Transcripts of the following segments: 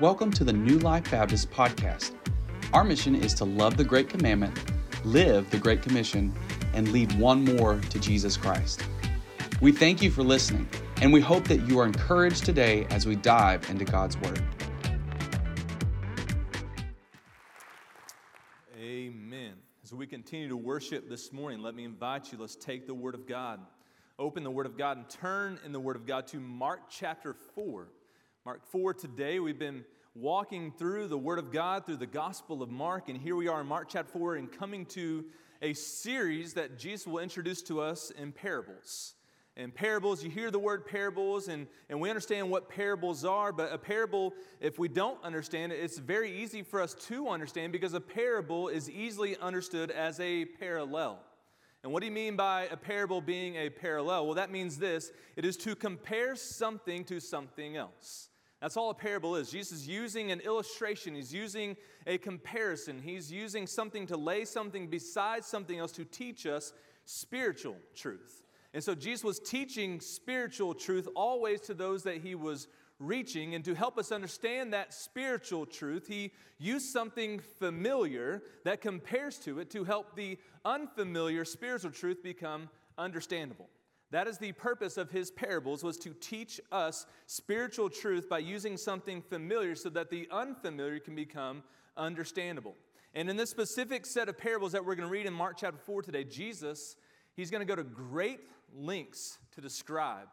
Welcome to the New Life Baptist podcast. Our mission is to love the Great Commandment, live the Great Commission, and lead one more to Jesus Christ. We thank you for listening, and we hope that you are encouraged today as we dive into God's Word. Amen. As we continue to worship this morning, let me invite you, let's take the Word of God, open the Word of God, and turn in the Word of God to Mark chapter 4. Mark 4 today, we've been walking through the Word of God, through the Gospel of Mark, and here we are in Mark chapter 4 and coming to a series that Jesus will introduce to us in parables. And parables, you hear the word parables, and, and we understand what parables are, but a parable, if we don't understand it, it's very easy for us to understand because a parable is easily understood as a parallel. And what do you mean by a parable being a parallel? Well, that means this it is to compare something to something else. That's all a parable is. Jesus is using an illustration, he's using a comparison, he's using something to lay something beside something else to teach us spiritual truth. And so Jesus was teaching spiritual truth always to those that he was reaching. And to help us understand that spiritual truth, he used something familiar that compares to it to help the unfamiliar spiritual truth become understandable. That is the purpose of his parables was to teach us spiritual truth by using something familiar so that the unfamiliar can become understandable. And in this specific set of parables that we're going to read in Mark chapter 4 today, Jesus, he's going to go to great lengths to describe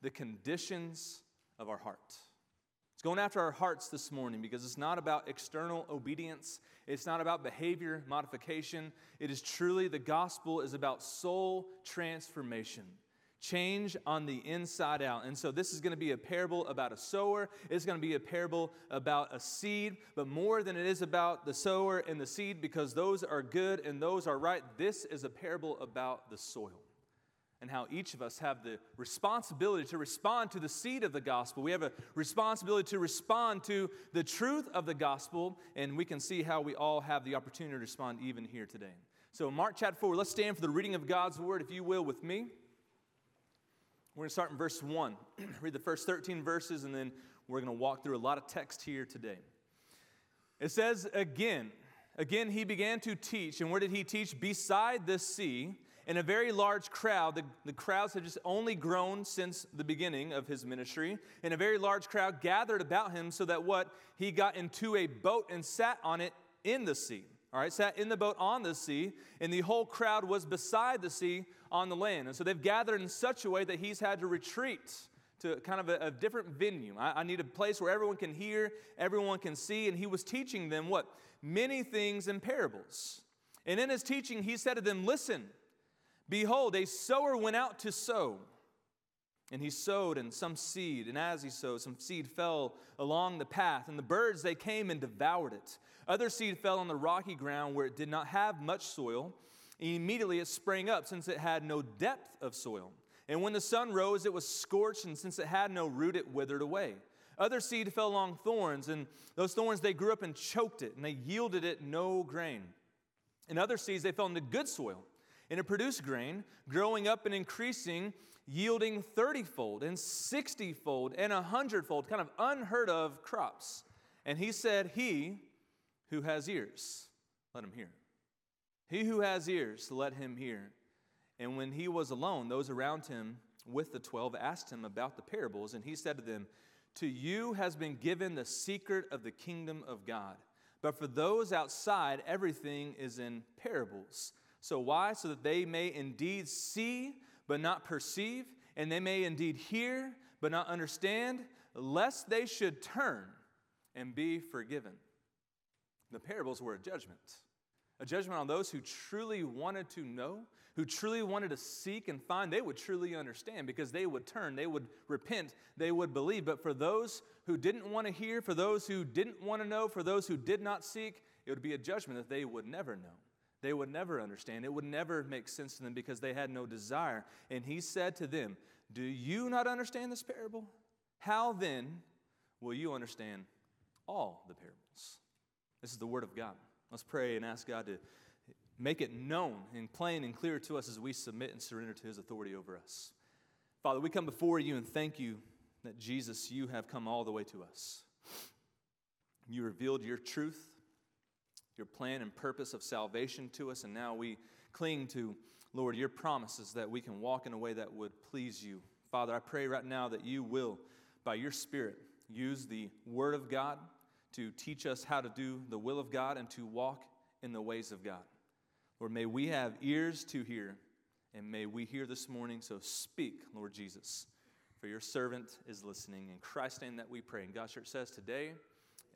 the conditions of our heart. It's going after our hearts this morning because it's not about external obedience, it's not about behavior modification. It is truly the gospel is about soul transformation change on the inside out. And so, this is going to be a parable about a sower. It's going to be a parable about a seed, but more than it is about the sower and the seed, because those are good and those are right, this is a parable about the soil and how each of us have the responsibility to respond to the seed of the gospel. We have a responsibility to respond to the truth of the gospel, and we can see how we all have the opportunity to respond even here today. So, Mark chapter 4, let's stand for the reading of God's word, if you will, with me. We're going to start in verse 1. Read the first 13 verses, and then we're going to walk through a lot of text here today. It says, Again, again, he began to teach. And where did he teach? Beside the sea, in a very large crowd. The, the crowds had just only grown since the beginning of his ministry. And a very large crowd gathered about him so that what? He got into a boat and sat on it in the sea all right, sat in the boat on the sea, and the whole crowd was beside the sea on the land. And so they've gathered in such a way that he's had to retreat to kind of a, a different venue. I, I, need a place where everyone can hear, everyone can see, and he was teaching them what? Many things in parables. And in his teaching, he said to them, Listen, behold, a sower went out to sow. And he sowed and some seed, and as he sowed, some seed fell along the path, and the birds they came and devoured it. Other seed fell on the rocky ground where it did not have much soil. And immediately it sprang up, since it had no depth of soil. And when the sun rose, it was scorched, and since it had no root, it withered away. Other seed fell along thorns, and those thorns they grew up and choked it, and they yielded it no grain. And other seeds they fell into good soil, and it produced grain, growing up and increasing yielding 30 fold and 60 fold and 100 fold, kind of unheard of crops. And he said, He who has ears, let him hear. He who has ears, let him hear. And when he was alone, those around him with the twelve asked him about the parables, and he said to them, To you has been given the secret of the kingdom of God. But for those outside, everything is in parables. So why? So that they may indeed see but not perceive, and they may indeed hear, but not understand, lest they should turn and be forgiven. The parables were a judgment. A judgment on those who truly wanted to know, who truly wanted to seek and find, they would truly understand because they would turn, they would repent, they would believe. But for those who didn't want to hear, for those who didn't want to know, for those who did not seek, it would be a judgment that they would never know they would never understand. It would never make sense to them because they had no desire. And he said to them, Do you not understand this parable? How then will you understand all the parables? This is the word of God. Let's pray and ask God to make it known and plain and clear to us as we submit and surrender to his authority over us. Father, we come before you and thank you that Jesus, you have come all the way to us. You revealed your truth, your plan and purpose of salvation to us, and now we cling to, Lord, your promises that we can walk in a way that would please you. Father, I pray right now that you will, by your Spirit, use the Word of God to teach us how to do the will of God and to walk in the ways of God. Lord, may we have ears to hear, and may we hear this morning. So speak, Lord Jesus, for your servant is listening. In Christ's name that we pray. And God's church says today,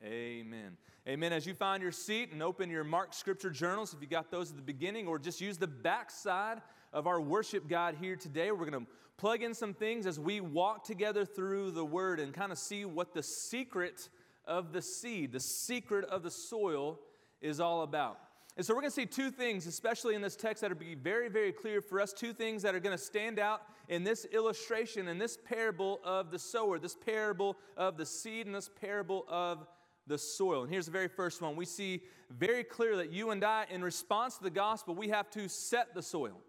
Amen. Amen. As you find your seat and open your marked scripture journals, if you got those at the beginning, or just use the back side of our worship guide here today, we're going to plug in some things as we walk together through the word and kind of see what the secret of the seed, the secret of the soil, is all about. And so we're going to see two things, especially in this text, that are be very, very clear for us. Two things that are going to stand out in this illustration, in this parable of the sower, this parable of the seed, and this parable of the soil. And here's the very first one. We see very clear that you and I, in response to the gospel, we have to set the soil.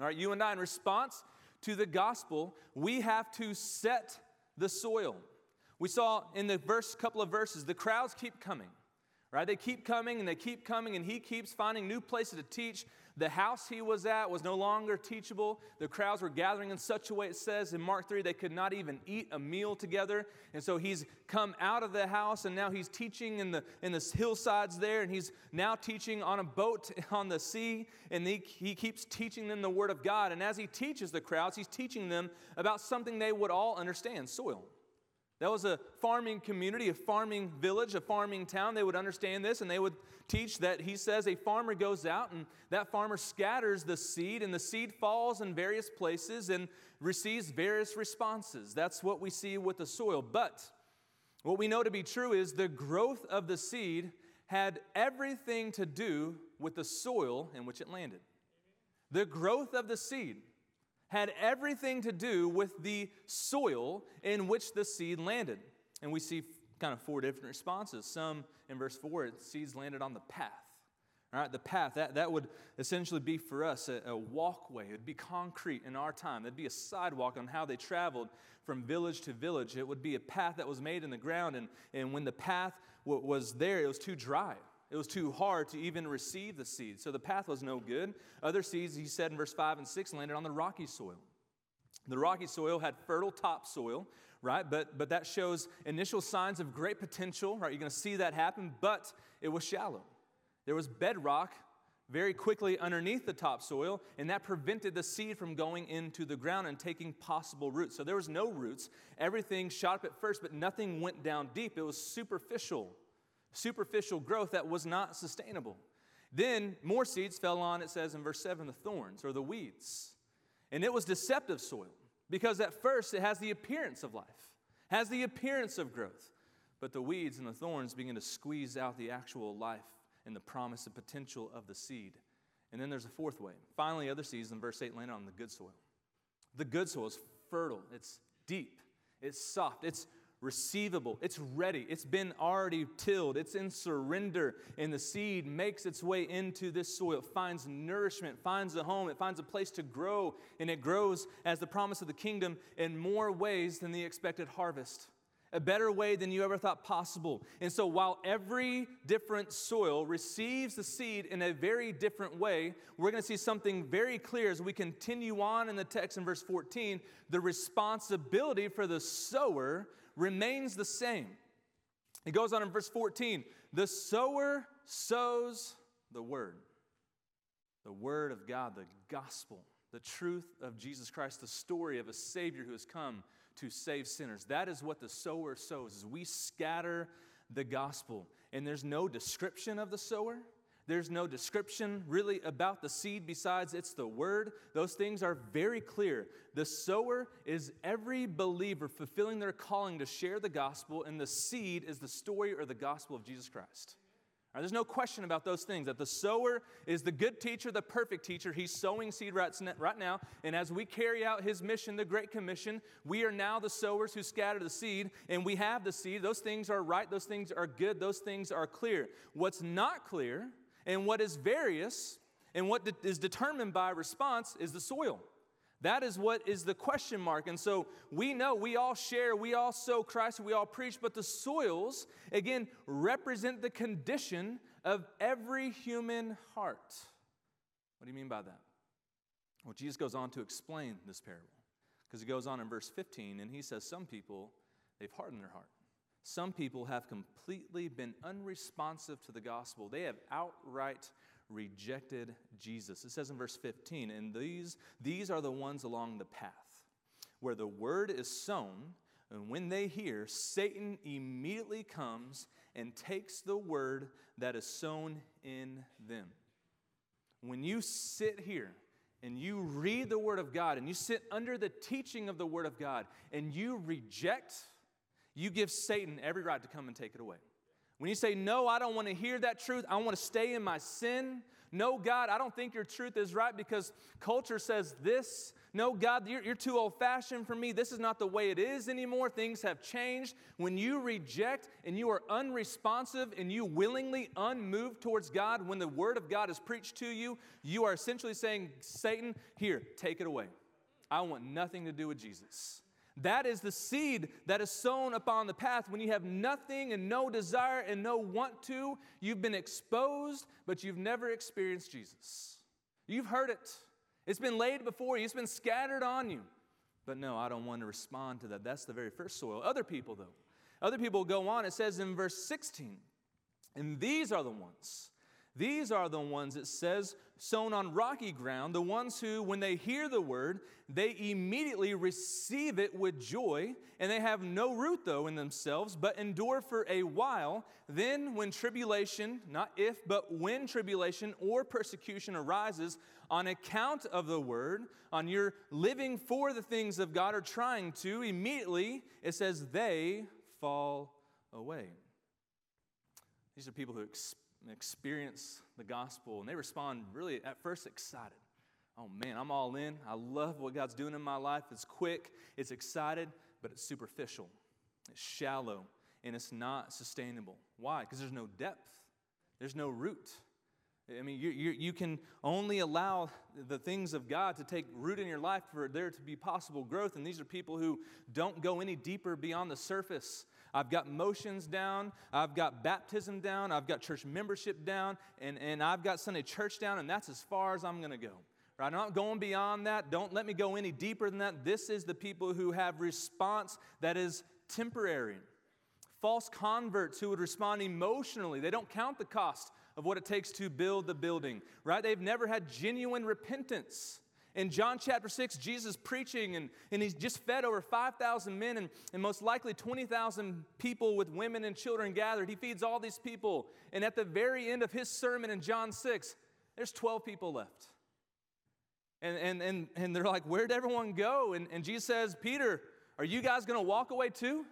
All right, you and I, in response to the gospel, we have to set the soil. We saw in the first couple of verses, the crowds keep coming, right? They keep coming and they keep coming, and he keeps finding new places to teach. The house he was at was no longer teachable. The crowds were gathering in such a way, it says in Mark 3, they could not even eat a meal together. And so he's come out of the house and now he's teaching in the, in the hillsides there. And he's now teaching on a boat on the sea. And he, he keeps teaching them the Word of God. And as he teaches the crowds, he's teaching them about something they would all understand soil. That was a farming community, a farming village, a farming town. They would understand this and they would teach that he says a farmer goes out and that farmer scatters the seed, and the seed falls in various places and receives various responses. That's what we see with the soil. But what we know to be true is the growth of the seed had everything to do with the soil in which it landed. The growth of the seed had everything to do with the soil in which the seed landed. And we see kind of four different responses. Some in verse 4, it seeds landed on the path. All right, the path, that, that would essentially be for us a, a walkway. It would be concrete in our time. It'd be a sidewalk on how they traveled from village to village. It would be a path that was made in the ground, and, and when the path w- was there, it was too dry. It was too hard to even receive the seed. So the path was no good. Other seeds, he said in verse 5 and 6, landed on the rocky soil. The rocky soil had fertile topsoil, right? But, but that shows initial signs of great potential, right? You're going to see that happen, but it was shallow. There was bedrock very quickly underneath the topsoil, and that prevented the seed from going into the ground and taking possible roots. So there was no roots. Everything shot up at first, but nothing went down deep. It was superficial superficial growth that was not sustainable. Then more seeds fell on, it says in verse 7, the thorns or the weeds. And it was deceptive soil because at first it has the appearance of life, has the appearance of growth. But the weeds and the thorns begin to squeeze out the actual life and the promise and potential of the seed. And then there's a fourth way. Finally, other seeds in verse 8 landed on the good soil. The good soil is fertile, it's deep, it's soft, it's receivable. It's ready. It's been already tilled. It's in surrender. And the seed makes its way into this soil. It finds nourishment, finds a home, it finds a place to grow. And it grows as the promise of the kingdom in more ways than the expected harvest. A better way than you ever thought possible. And so, while every different soil receives the seed in a very different way, we're going to see something very clear as we continue on in the text in verse 14. The responsibility for the sower remains the same. He goes on in verse 14 the sower sows the word, the word of God, the gospel, the truth of Jesus Christ, the story of a Savior who has come to save sinners. That is what the sower sows, is we scatter the gospel. And there's no description of the sower. There's no description really about the seed besides it's the word. Those things are very clear. The sower is every believer fulfilling their calling to share the gospel, and the seed is the story or the gospel of Jesus Christ. There's no question about those things. That the sower is the good teacher, the perfect teacher. He's sowing seed right now. And as we carry out his mission, the Great Commission, we are now the sowers who scatter the seed, and we have the seed. Those things are right, those things are good, those things are clear. What's not clear and what is various and what is determined by response is the soil. That is what is the question mark. And so we know we all share, we all sow Christ, we all preach, but the soils, again, represent the condition of every human heart. What do you mean by that? Well, Jesus goes on to explain this parable because he goes on in verse 15 and he says, Some people, they've hardened their heart. Some people have completely been unresponsive to the gospel. They have outright rejected Jesus. It says in verse 15, and these, these are the ones along the path where the word is sown, and when they hear, Satan immediately comes and takes the word that is sown in them. When you sit here and you read the word of God and you sit under the teaching of the word of God and you reject, you give Satan every right to come and take it away. When you say, No, I don't want to hear that truth, I want to stay in my sin. No, God, I don't think your truth is right because culture says this. No, God, you're, you're too old fashioned for me. This is not the way it is anymore. Things have changed. When you reject and you are unresponsive and you willingly unmoved towards God, when the word of God is preached to you, you are essentially saying, Satan, here, take it away. I want nothing to do with Jesus. That is the seed that is sown upon the path when you have nothing and no desire and no want to. You've been exposed, but you've never experienced Jesus. You've heard it, it's been laid before you, it's been scattered on you. But no, I don't want to respond to that. That's the very first soil. Other people, though, other people go on. It says in verse 16, and these are the ones these are the ones, it says, sown on rocky ground, the ones who, when they hear the word, they immediately receive it with joy, and they have no root, though, in themselves, but endure for a while. Then, when tribulation, not if, but when tribulation or persecution arises on account of the word, on your living for the things of God or trying to, immediately it says they fall away. These are people who experience experience the gospel, and they respond really at first excited. Oh man, I'm all in. I love what God's doing in my life. It's quick, it's excited, but it's superficial, it's shallow, and it's not sustainable. Why? Because there's no depth, there's no root. I mean, you, you, you, can only allow the things of God to take root in your life for there to be possible growth. And these are people who don't go any deeper beyond the surface. I've got motions down, I've got baptism down, I've got church membership down, and, and I've got Sunday church down, and that's as far as I'm going to go. Right? I'm not going beyond that. Don't let me go any deeper than that. This is the people who have response that is temporary. False converts who would respond emotionally. They don't count the cost of what it takes to build the building, right? They've never had genuine repentance. In John chapter 6, Jesus preaching, and, and he's just fed over 5,000 men and, and most likely 20,000 people with women and children gathered. He feeds all these people. And at the very end of his sermon in John 6, there's 12 people left. And, and, and, and they're like, Where'd everyone go? And, and Jesus says, Peter, are you guys going to walk away too?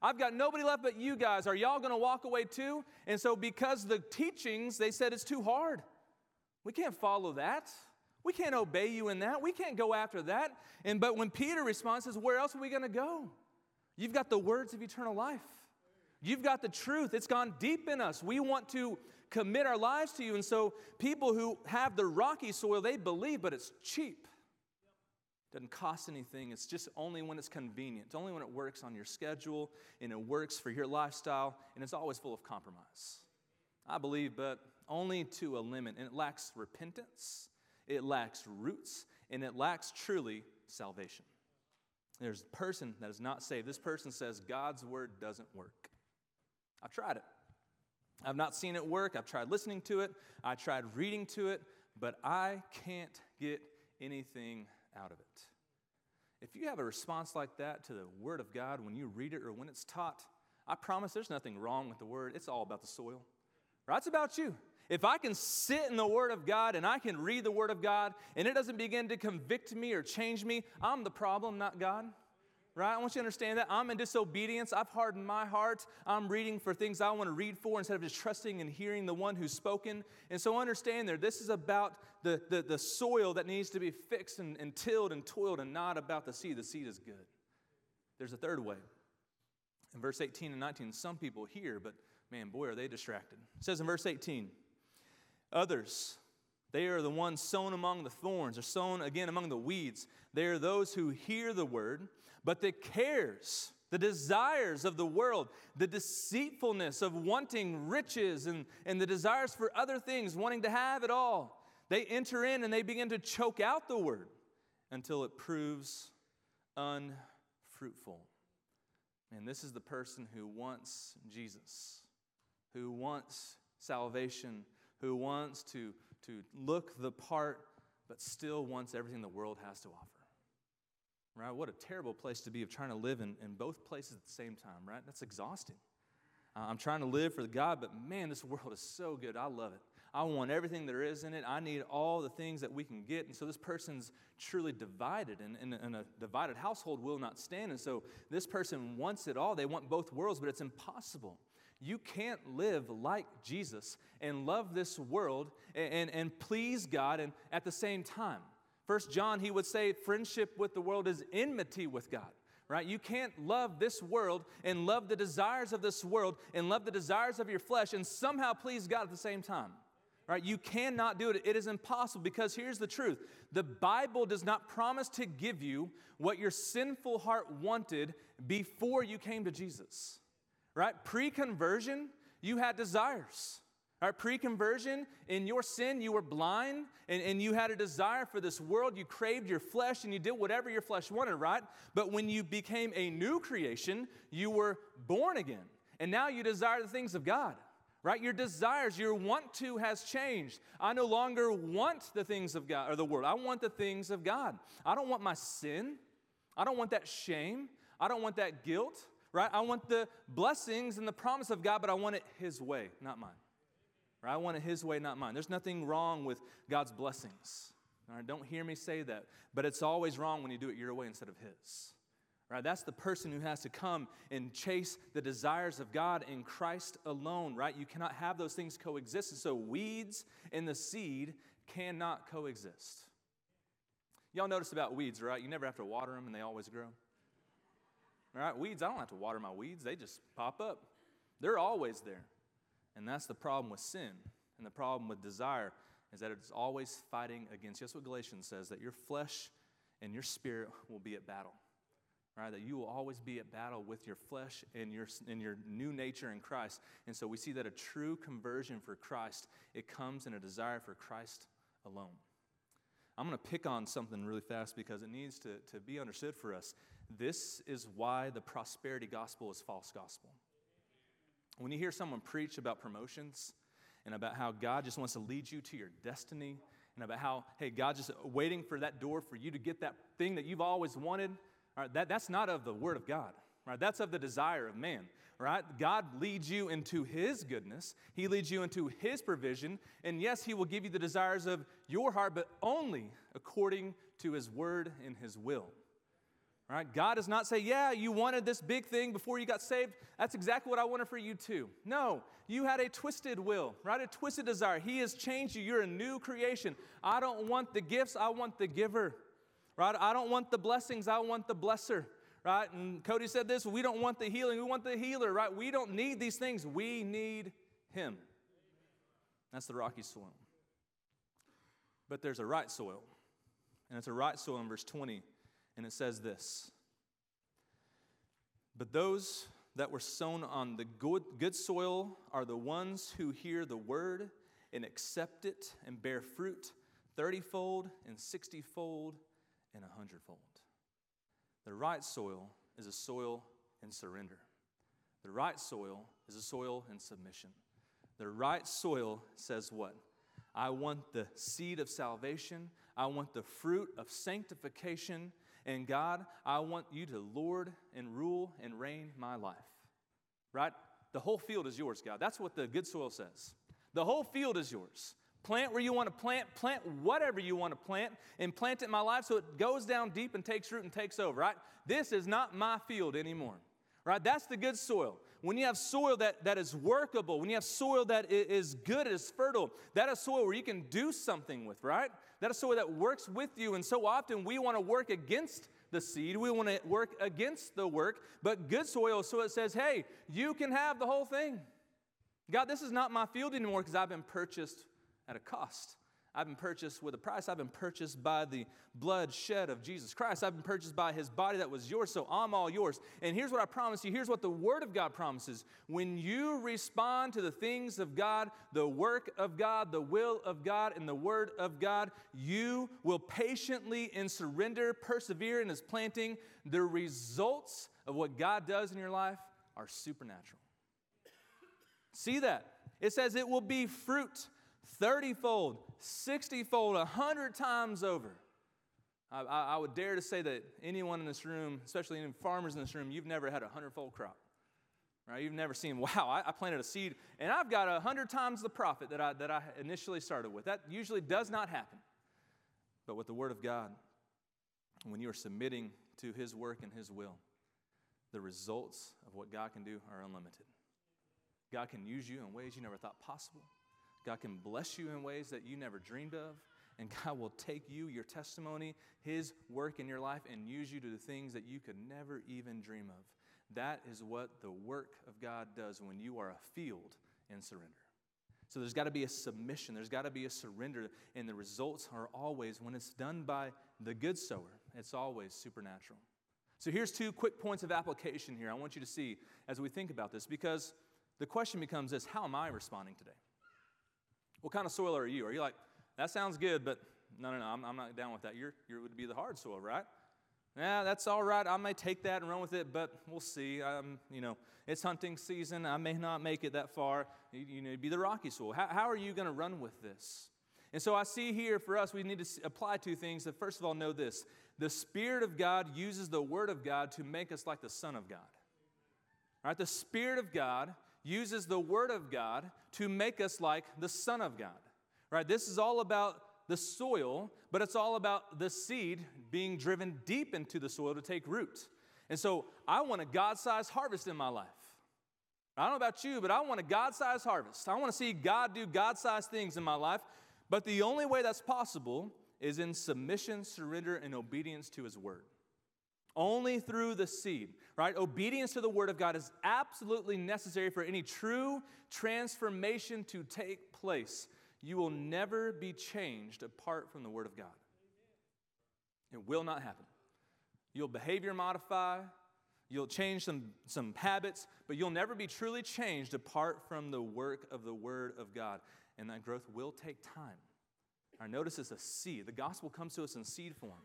I've got nobody left but you guys. Are y'all going to walk away too? And so, because the teachings, they said it's too hard. We can't follow that. We can't obey you in that. We can't go after that. And but when Peter responds, says, Where else are we going to go? You've got the words of eternal life. You've got the truth. It's gone deep in us. We want to commit our lives to you. And so people who have the rocky soil, they believe, but it's cheap. Doesn't cost anything. It's just only when it's convenient. It's only when it works on your schedule and it works for your lifestyle, and it's always full of compromise. I believe, but only to a limit. And it lacks repentance it lacks roots, and it lacks truly salvation. There's a person that is not saved. This person says God's word doesn't work. I've tried it. I've not seen it work. I've tried listening to it. I tried reading to it, but I can't get anything out of it. If you have a response like that to the Word of God when you read it or when it's taught, I promise there's nothing wrong with the Word. It's all about the soil. Right? It's about you. If I can sit in the Word of God and I can read the Word of God and it doesn't begin to convict me or change me, I'm the problem, not God. Right? I want you to understand that. I'm in disobedience. I've hardened my heart. I'm reading for things I want to read for instead of just trusting and hearing the one who's spoken. And so understand there, this is about the, the, the soil that needs to be fixed and, and tilled and toiled and not about the seed. The seed is good. There's a third way. In verse 18 and 19, some people hear, but man, boy, are they distracted. It says in verse 18, Others, They are the ones sown among the thorns, or sown again among the weeds. They are those who hear the word, but the cares, the desires of the world, the deceitfulness of wanting riches and, and the desires for other things, wanting to have it all, they enter in and they begin to choke out the word until it proves unfruitful. And this is the person who wants Jesus, who wants salvation, who wants to to look the part, but still wants everything the world has to offer. Right? What a terrible place to be of trying to live in, in both places at the same time, right? That's exhausting. Uh, I'm trying to live for God, but man, this world is so good. I love it. I want everything there is in it. I need all the things that we can get. And so this person's truly divided, and, and, and, a divided household will not stand. And so this person wants it all. They want both worlds, but it's impossible. You can't live like Jesus and love this world and, and, and please God and at the same time. First John, he would say, friendship with the world is enmity with God right? You can't love this world and love the desires of this world and love the desires of your flesh and somehow please God at the same time. Right? You cannot do it. It is impossible because here's the truth. The Bible does not promise to give you what your sinful heart wanted before you came to Jesus right? Pre conversion, you had desires. Right, pre-conversion, in your sin, you were blind and, and you had a desire for this world. You craved your flesh and you did whatever your flesh wanted, right? But when you became a new creation, you were born again. And now you desire the things of God, right? Your desires, your want to has changed. I no longer want the things of God or the world. I want the things of God. I don't want my sin. I don't want that shame. I don't want that guilt right? I want the blessings and the promise of God, but I want it His way, not mine. Right? I want it His way, not mine. There's nothing wrong with God's blessings. All right? Don't hear me say that, but it's always wrong when you do it your way instead of His. Right? That's the person who has to come and chase the desires of God in Christ alone, right? You cannot have those things coexist. And so weeds and the seed cannot coexist. Y'all notice about weeds, right? You never have to water them and they always grow. All right, weeds, I don't have to water my weeds, they just pop up. They're always there. And that's the problem with sin and the problem with desire is that it's always fighting against. That's what Galatians says that your flesh and your spirit will be at battle. Right? That you will always be at battle with your flesh and your, and your new nature in Christ. And so we see that a true conversion for Christ, it comes in a desire for Christ alone. I'm going to pick on something really fast because it needs to, to be understood for us. This is why the prosperity gospel is false gospel. When you hear someone preach about promotions and about how God just wants to lead you to your destiny and about how, hey, God's just waiting for that door for you to get that thing that you've always wanted, right, that, that's not of the Word of God, right? That's of the desire of man, right? God leads you into His goodness, He leads you into His provision, and yes, He will give you the desires of your heart, but only according to His Word and His will. Right? God does not say, Yeah, you wanted this big thing before you got saved. That's exactly what I wanted for you too. No, you had a twisted will, right? A twisted desire. He has changed you. You're a new creation. I don't want the gifts, I want the giver. Right? I don't want the blessings, I want the blesser. Right? And Cody said this we don't want the healing, we want the healer, right? We don't need these things, we need Him. That's the rocky soil. But there's a right soil, and it's a right soil in verse 20 and it says this But those that were sown on the good, good soil are the ones who hear the word and accept it and bear fruit thirtyfold and sixtyfold and a hundredfold. The right soil is a soil in surrender. The right soil is a soil in submission. The right soil says what? I want the seed of salvation. I want the fruit of sanctification. And God, I want you to lord and rule and reign my life. Right? The whole field is yours, God. That's what the good soil says. The whole field is yours. Plant where you want to plant, plant whatever you want to plant, and plant it in my life so it goes down deep and takes root and takes over, right? This is not my field anymore, right? That's the good soil. When you have soil that, that is workable, when you have soil that is good, is fertile, that is soil where you can do something with, right? That is soil that works with you. And so often we want to work against the seed, we want to work against the work, but good soil, so it says, hey, you can have the whole thing. God, this is not my field anymore because I've been purchased at a cost. I've been purchased with a price. I've been purchased by the blood shed of Jesus Christ. I've been purchased by his body that was yours, so I'm all yours. And here's what I promise you here's what the Word of God promises. When you respond to the things of God, the work of God, the will of God, and the Word of God, you will patiently and surrender, persevere in his planting. The results of what God does in your life are supernatural. See that? It says it will be fruit 30 fold, 60 fold, 100 times over. I, I, I, would dare to say that anyone in this room, especially any farmers in this room, you've never had a 100 fold crop. Right? You've never seen, wow, I, I planted a seed and I've got a 100 times the profit that I, that I initially started with. That usually does not happen. But with the Word of God, when you are submitting to His work and His will, the results of what God can do are unlimited. God can use you in ways you never thought possible. God can bless you in ways that you never dreamed of. And God will take you, your testimony, His work in your life, and use you to do things that you could never even dream of. That is what the work of God does when you are a field in surrender. So there's got to be a submission, there's got to be a surrender, and the results are always, when it's done by the good sower, it's always supernatural. So here's two quick points of application here I want you to see as we think about this, because the question becomes this how am I responding today? What kind of soil are you? Are you like, that sounds good, but no, no, no, I'm, I'm not down with that. You're, you would be the hard soil, right? Yeah, that's all right. I may take that and run with it, but we'll see. Um, you know, it's hunting season. I may not make it that far. You, you know, be the rocky soil. How, how are you going to run with this? And so I see here for us, we need to apply two things. That first of all, know this: the Spirit of God uses the Word of God to make us like the Son of God. Right, the Spirit of God uses the Word of God to make us like the Son of God. Right? This is all about the soil, but it's all about the seed being driven deep into the soil to take root. And so I want a God sized harvest in my life. I don't know about you, but I want a God sized harvest. I want to see God do God sized things in my life. But the only way that's possible is in submission, surrender, and obedience to His Word. Only through the seed, right? Obedience to the Word of God is absolutely necessary for any true transformation to take place. You will never be changed apart from the Word of God. It will not happen. You'll behavior modify, you'll change some, some habits, but you'll never be truly changed apart from the work of the Word of God. And that growth will take time. Our notice is a seed. The gospel comes to us in seed form.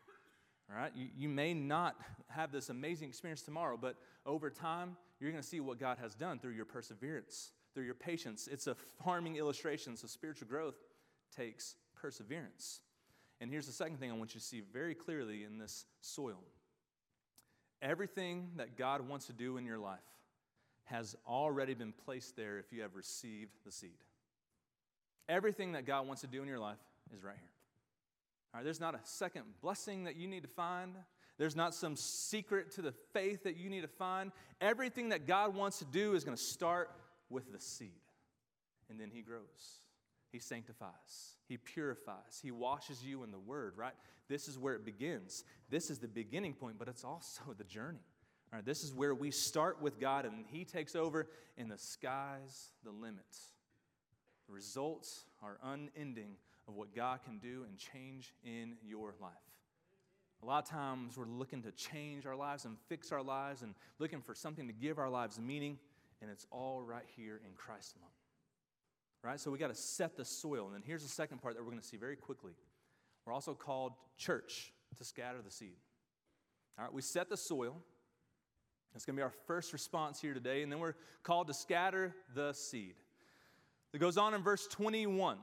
All right? You, you may not have this amazing experience tomorrow, but over time, you're going to see what God has done through your perseverance, through your patience. It's a farming illustration, so spiritual growth takes perseverance. And here's the second thing I want you to see very clearly in this soil everything that God wants to do in your life has already been placed there if you have received the seed. Everything that God wants to do in your life is right here. All right, there's not a second blessing that you need to find. There's not some secret to the faith that you need to find. Everything that God wants to do is going to start with the seed. And then He grows, He sanctifies, He purifies, He washes you in the Word, right? This is where it begins. This is the beginning point, but it's also the journey. All right, this is where we start with God and He takes over, and the sky's the limit. The results are unending of what God can do and change in your life. A lot of times we're looking to change our lives and fix our lives and looking for something to give our lives meaning, and it's all right here in Christ alone. Right? So we got to set the soil. And then here's the second part that we're going to see very quickly. We're also called church to scatter the seed. All right, we set the soil. That's going to be our first response here today. And then we're called to scatter the seed. It goes on in verse 21.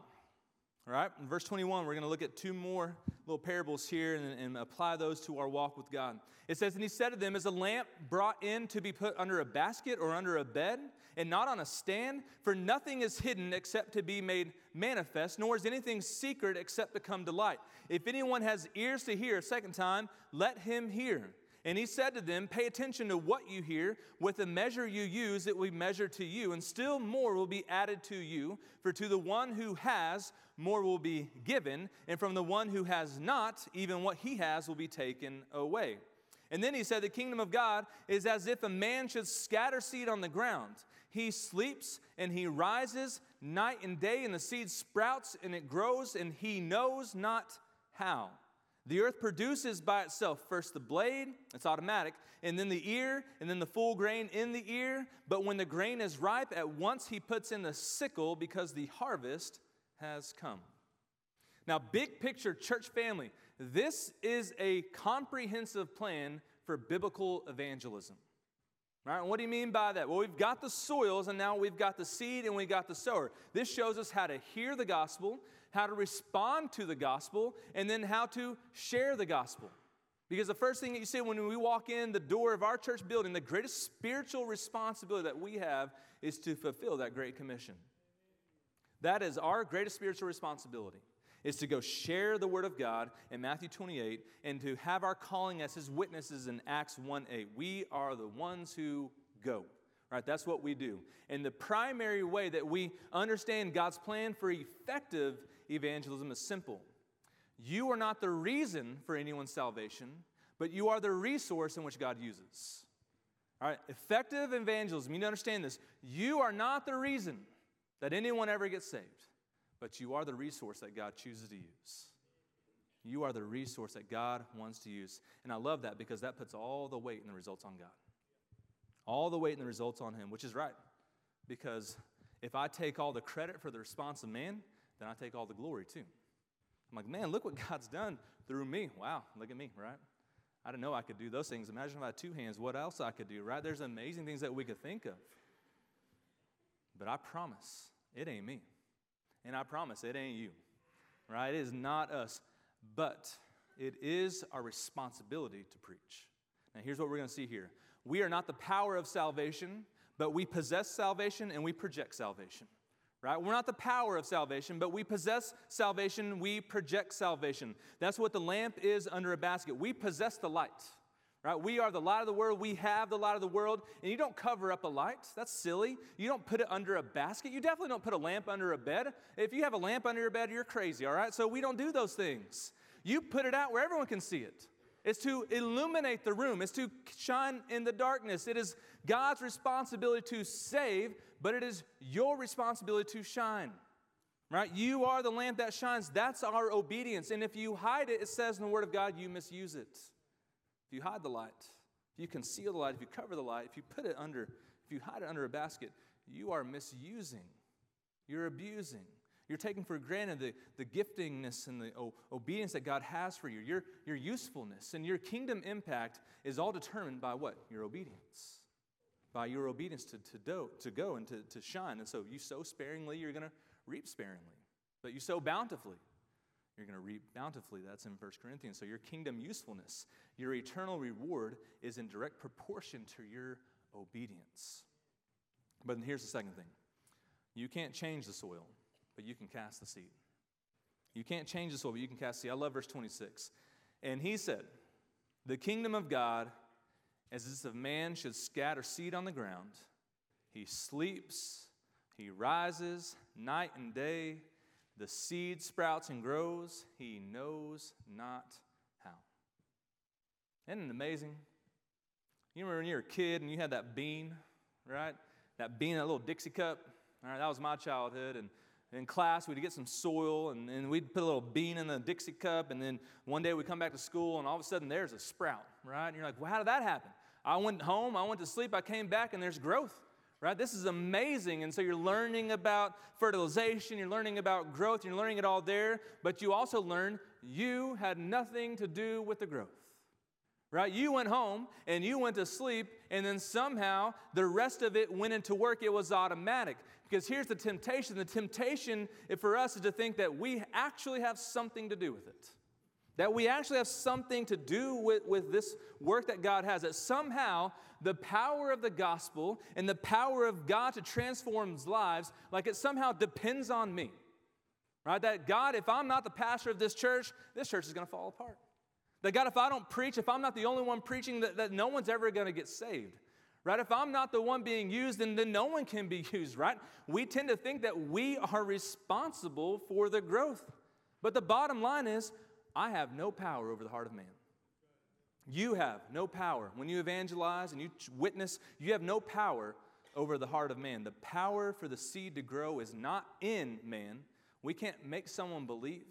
All right, in verse 21, we're going to look at two more little parables here and, and, apply those to our walk with God. It says, And he said to them, Is a lamp brought in to be put under a basket or under a bed, and not on a stand? For nothing is hidden except to be made manifest, nor is anything secret except to come to light. If anyone has ears to hear a second time, let him hear. And he said to them, Pay attention to what you hear. With the measure you use, it will be measured to you, and still more will be added to you. For to the one who has, more will be given, and from the one who has not, even what he has will be taken away. And then he said, The kingdom of God is as if a man should scatter seed on the ground. He sleeps and he rises, night and day, and the seed sprouts and it grows, and he knows not how. The earth produces by itself first the blade, it's automatic, and then the ear, and then the full grain in the ear. But when the grain is ripe, at once he puts in the sickle because the harvest has come. Now, big picture, church family, this is a comprehensive plan for biblical evangelism. Right? And what do you mean by that? Well, we've got the soils, and now we've got the seed, and we've got the sower. This shows us how to hear the gospel, how to respond to the gospel, and then how to share the gospel. Because the first thing that you see when we walk in the door of our church building, the greatest spiritual responsibility that we have is to fulfill that great commission. That is our greatest spiritual responsibility is to go share the word of God in Matthew 28 and to have our calling as his witnesses in Acts 1 8. We are the ones who go. Right? That's what we do. And the primary way that we understand God's plan for effective evangelism is simple. You are not the reason for anyone's salvation, but you are the resource in which God uses. All right, effective evangelism, you need to understand this. You are not the reason that anyone ever gets saved but you are the resource that God chooses to use. You are the resource that God wants to use. And I love that because that puts all the weight and the results on God. All the weight and the results on Him, which is right. Because if I take all the credit for the response of man, then I take all the glory too. I'm like, man, look what God's done through me. Wow, look at me, right? I didn't know I could do those things. Imagine if I had two hands, what else I could do, right? There's amazing things that we could think of. But I promise, it ain't me. And I promise it ain't you, right? It is not us, but it is our responsibility to preach. Now, here's what we're going to see here we are not the power of salvation, but we possess salvation and we project salvation. Right? We're not the power of salvation, but we possess salvation, we project salvation. That's what the lamp is under a basket. We possess the light. Right? We are the light of the world. We have the light of the world. And you don't cover up a light. That's silly. You don't put it under a basket. You definitely don't put a lamp under a bed. If you have a lamp under your bed, you're crazy, all right? So we don't do those things. You put it out where everyone can see it. It's to illuminate the room, it's to shine in the darkness. It is God's responsibility to save, but it is your responsibility to shine. Right? You are the lamp that shines. That's our obedience. And if you hide it, it says in the Word of God, you misuse it if you hide the light, if you conceal the light, if you cover the light, if you put it under, if you hide it under a basket, you are misusing. You're abusing. You're taking for granted the, the giftingness and the o- obedience that God has for you. Your, your usefulness and your kingdom impact is all determined by what? Your obedience. By your obedience to, to, do, to go and to, to shine. And so you sow sparingly, you're going to reap sparingly. But you sow bountifully, you're going to reap bountifully. That's in 1 Corinthians. So your kingdom usefulness, your eternal reward is in direct proportion to your obedience. But here's the second thing you can't change the soil, but you can cast the seed. You can't change the soil, but you can cast the seed. I love verse 26. And he said, The kingdom of God, as if a man should scatter seed on the ground, he sleeps, he rises night and day the seed sprouts and grows, he knows not how. Isn't it amazing? You remember when you were a kid and you had that bean, right? That bean, that little Dixie cup. All right, that was my childhood. And in class, we'd get some soil and, and we'd put a little bean in the Dixie cup. And then one day we'd come back to school and all of a sudden there's a sprout, right? And you're like, well, how did that happen? I went home, I went to sleep, I came back, and there's growth right? This is amazing. And so you're learning about fertilization, you're learning about growth, you're learning it all there, but you also learn you had nothing to do with the growth. Right? You went home and you went to sleep, and then somehow the rest of it went into work. It was automatic. Because here's the temptation the temptation for us is to think that we actually have something to do with it. That we actually have something to do with, with this work that God has. That somehow the power of the gospel and the power of God to transform lives, like it somehow depends on me. Right? That God, if I'm not the pastor of this church, this church is going to fall apart. That God, if I don't preach, if I'm not the only one preaching, that, that no one's ever going to get saved. Right? If I'm not the one being used, then, then no one can be used, right? We tend to think that we are responsible for the growth. But the bottom line is, I have no power over the heart of man. You have no power. When you evangelize and you witness, you have no power over the heart of man. The power for the seed to grow is not in man. We can't make someone believe.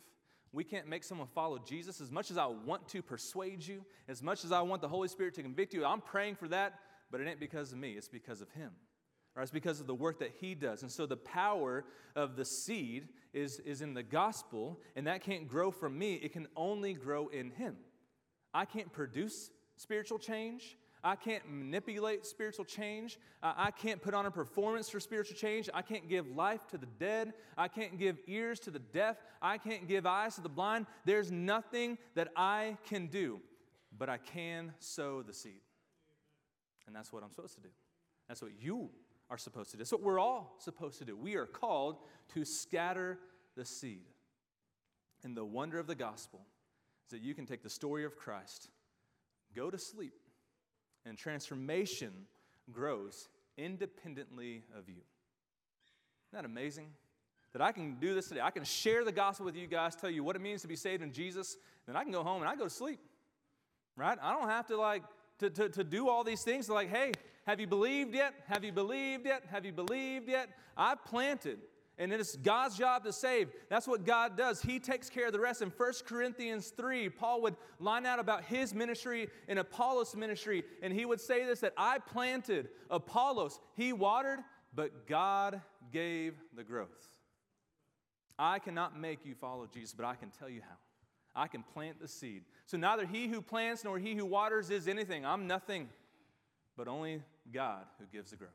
We can't make someone follow Jesus. As much as I want to persuade you, as much as I want the Holy Spirit to convict you, I'm praying for that, but it ain't because of me, it's because of Him. Or It's because of the work that He does. And so the power of the seed is, is in the gospel, and that can't grow from me, it can only grow in Him. I can't produce spiritual change. I can't manipulate spiritual change. I can't put on a performance for spiritual change. I can't give life to the dead. I can't give ears to the deaf. I can't give eyes to the blind. There's nothing that I can do, but I can sow the seed. And that's what I'm supposed to do. That's what you are supposed to do. That's what we're all supposed to do. We are called to scatter the seed. And the wonder of the gospel is that you can take the story of Christ, go to sleep, and transformation grows independently of you. Isn't that amazing? That I can do this today. I can share the gospel with you guys, tell you what it means to be saved in Jesus, then I can go home and I go to sleep. Right? I don't have to like to, to, to do all these things. Like, hey, have you believed yet? Have you believed yet? Have you believed yet? I've planted and it's God's job to save. That's what God does. He takes care of the rest. In 1 Corinthians 3, Paul would line out about his ministry and Apollos' ministry, and he would say this that I planted Apollos, he watered, but God gave the growth. I cannot make you follow Jesus, but I can tell you how. I can plant the seed. So neither he who plants nor he who waters is anything. I'm nothing, but only God who gives the growth.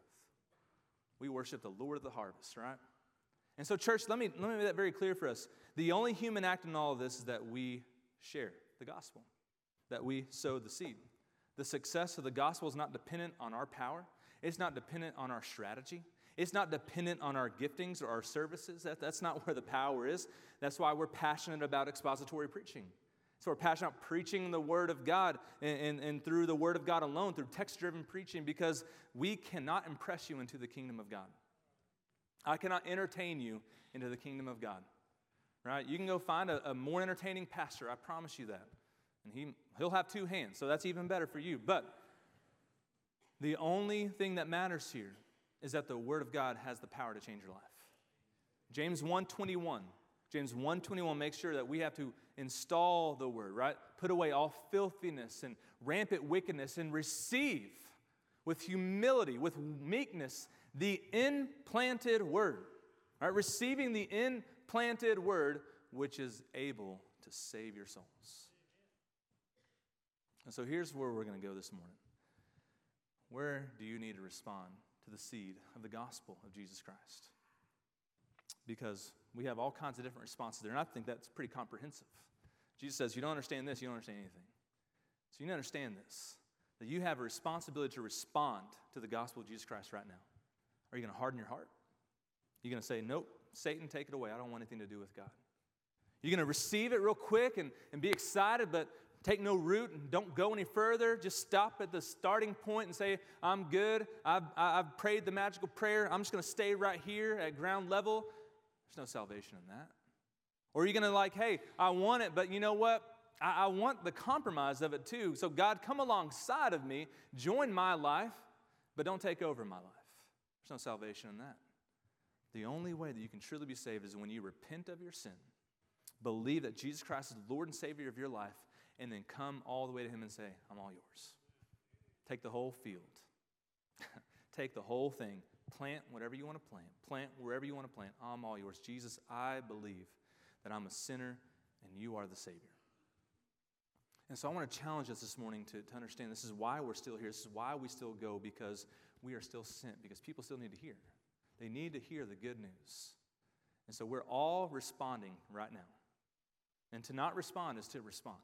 We worship the Lord of the harvest, right? And so, church, let me, let me make that very clear for us. The only human act in all of this is that we share the gospel, that we sow the seed. The success of the gospel is not dependent on our power, it's not dependent on our strategy. It's not dependent on our giftings or our services. That, that's not where the power is. That's why we're passionate about expository preaching. So we're passionate about preaching the Word of God and, and, and through the Word of God alone, through text driven preaching, because we cannot impress you into the kingdom of God. I cannot entertain you into the kingdom of God. Right? You can go find a, a more entertaining pastor, I promise you that. And he, he'll have two hands, so that's even better for you. But the only thing that matters here is that the word of God has the power to change your life. James 1:21. James 1:21 makes sure that we have to install the word, right? Put away all filthiness and rampant wickedness and receive with humility, with meekness the implanted word, right? Receiving the implanted word, which is able to save your souls. And so here's where we're going to go this morning. Where do you need to respond to the seed of the gospel of Jesus Christ? Because we have all kinds of different responses there, and I think that's pretty comprehensive. Jesus says, You don't understand this, you don't understand anything. So you need to understand this that you have a responsibility to respond to the gospel of Jesus Christ right now. Are you going to harden your heart? You're going to say, Nope, Satan, take it away. I don't want anything to do with God. You're going to receive it real quick and, and be excited, but take no root and don't go any further. Just stop at the starting point and say, I'm good. I've, I've prayed the magical prayer. I'm just going to stay right here at ground level. There's no salvation in that. Or are you going to, like, hey, I want it, but you know what? I, I want the compromise of it too. So, God, come alongside of me, join my life, but don't take over my life. There's no salvation in that. The only way that you can truly be saved is when you repent of your sin, believe that Jesus Christ is Lord and Savior of your life, and then come all the way to Him and say, I'm all yours. Take the whole field, take the whole thing, plant whatever you want to plant, plant wherever you want to plant. I'm all yours. Jesus, I believe that I'm a sinner and you are the Savior. And so I want to challenge us this morning to, to understand this is why we're still here. This is why we still go, because we are still sent, because people still need to hear. They need to hear the good news. And so we're all responding right now. And to not respond is to respond.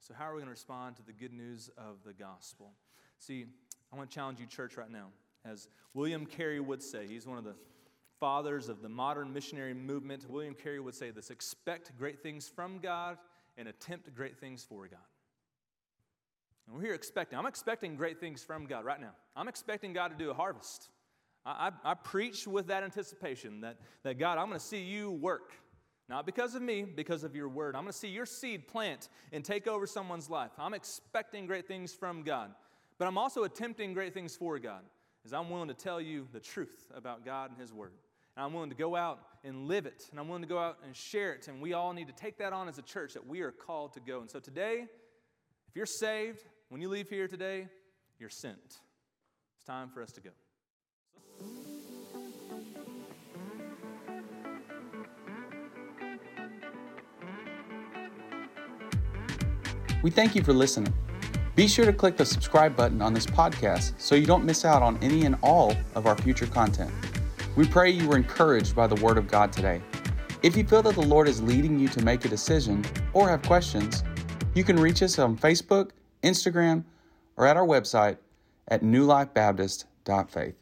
So, how are we going to respond to the good news of the gospel? See, I want to challenge you, church, right now. As William Carey would say, he's one of the fathers of the modern missionary movement. William Carey would say this expect great things from God and attempt great things for God. And we're here expecting. I'm expecting great things from God right now. I'm expecting God to do a harvest. I, I, I preach with that anticipation that, that God, I'm going to see you work. Not because of me, because of your word. I'm going to see your seed plant and take over someone's life. I'm expecting great things from God, but I'm also attempting great things for God. as I'm willing to tell you the truth about God and His Word. And I'm willing to go out and live it. And I'm willing to go out and share it. And we all need to take that on as a church that we are called to go. And so today, if you're saved, when you leave here today, you're sent. It's time for us to go. We thank you for listening. Be sure to click the subscribe button on this podcast so you don't miss out on any and all of our future content. We pray you were encouraged by the Word of God today. If you feel that the Lord is leading you to make a decision or have questions, you can reach us on Facebook, Instagram, or at our website at newlifebaptist.faith.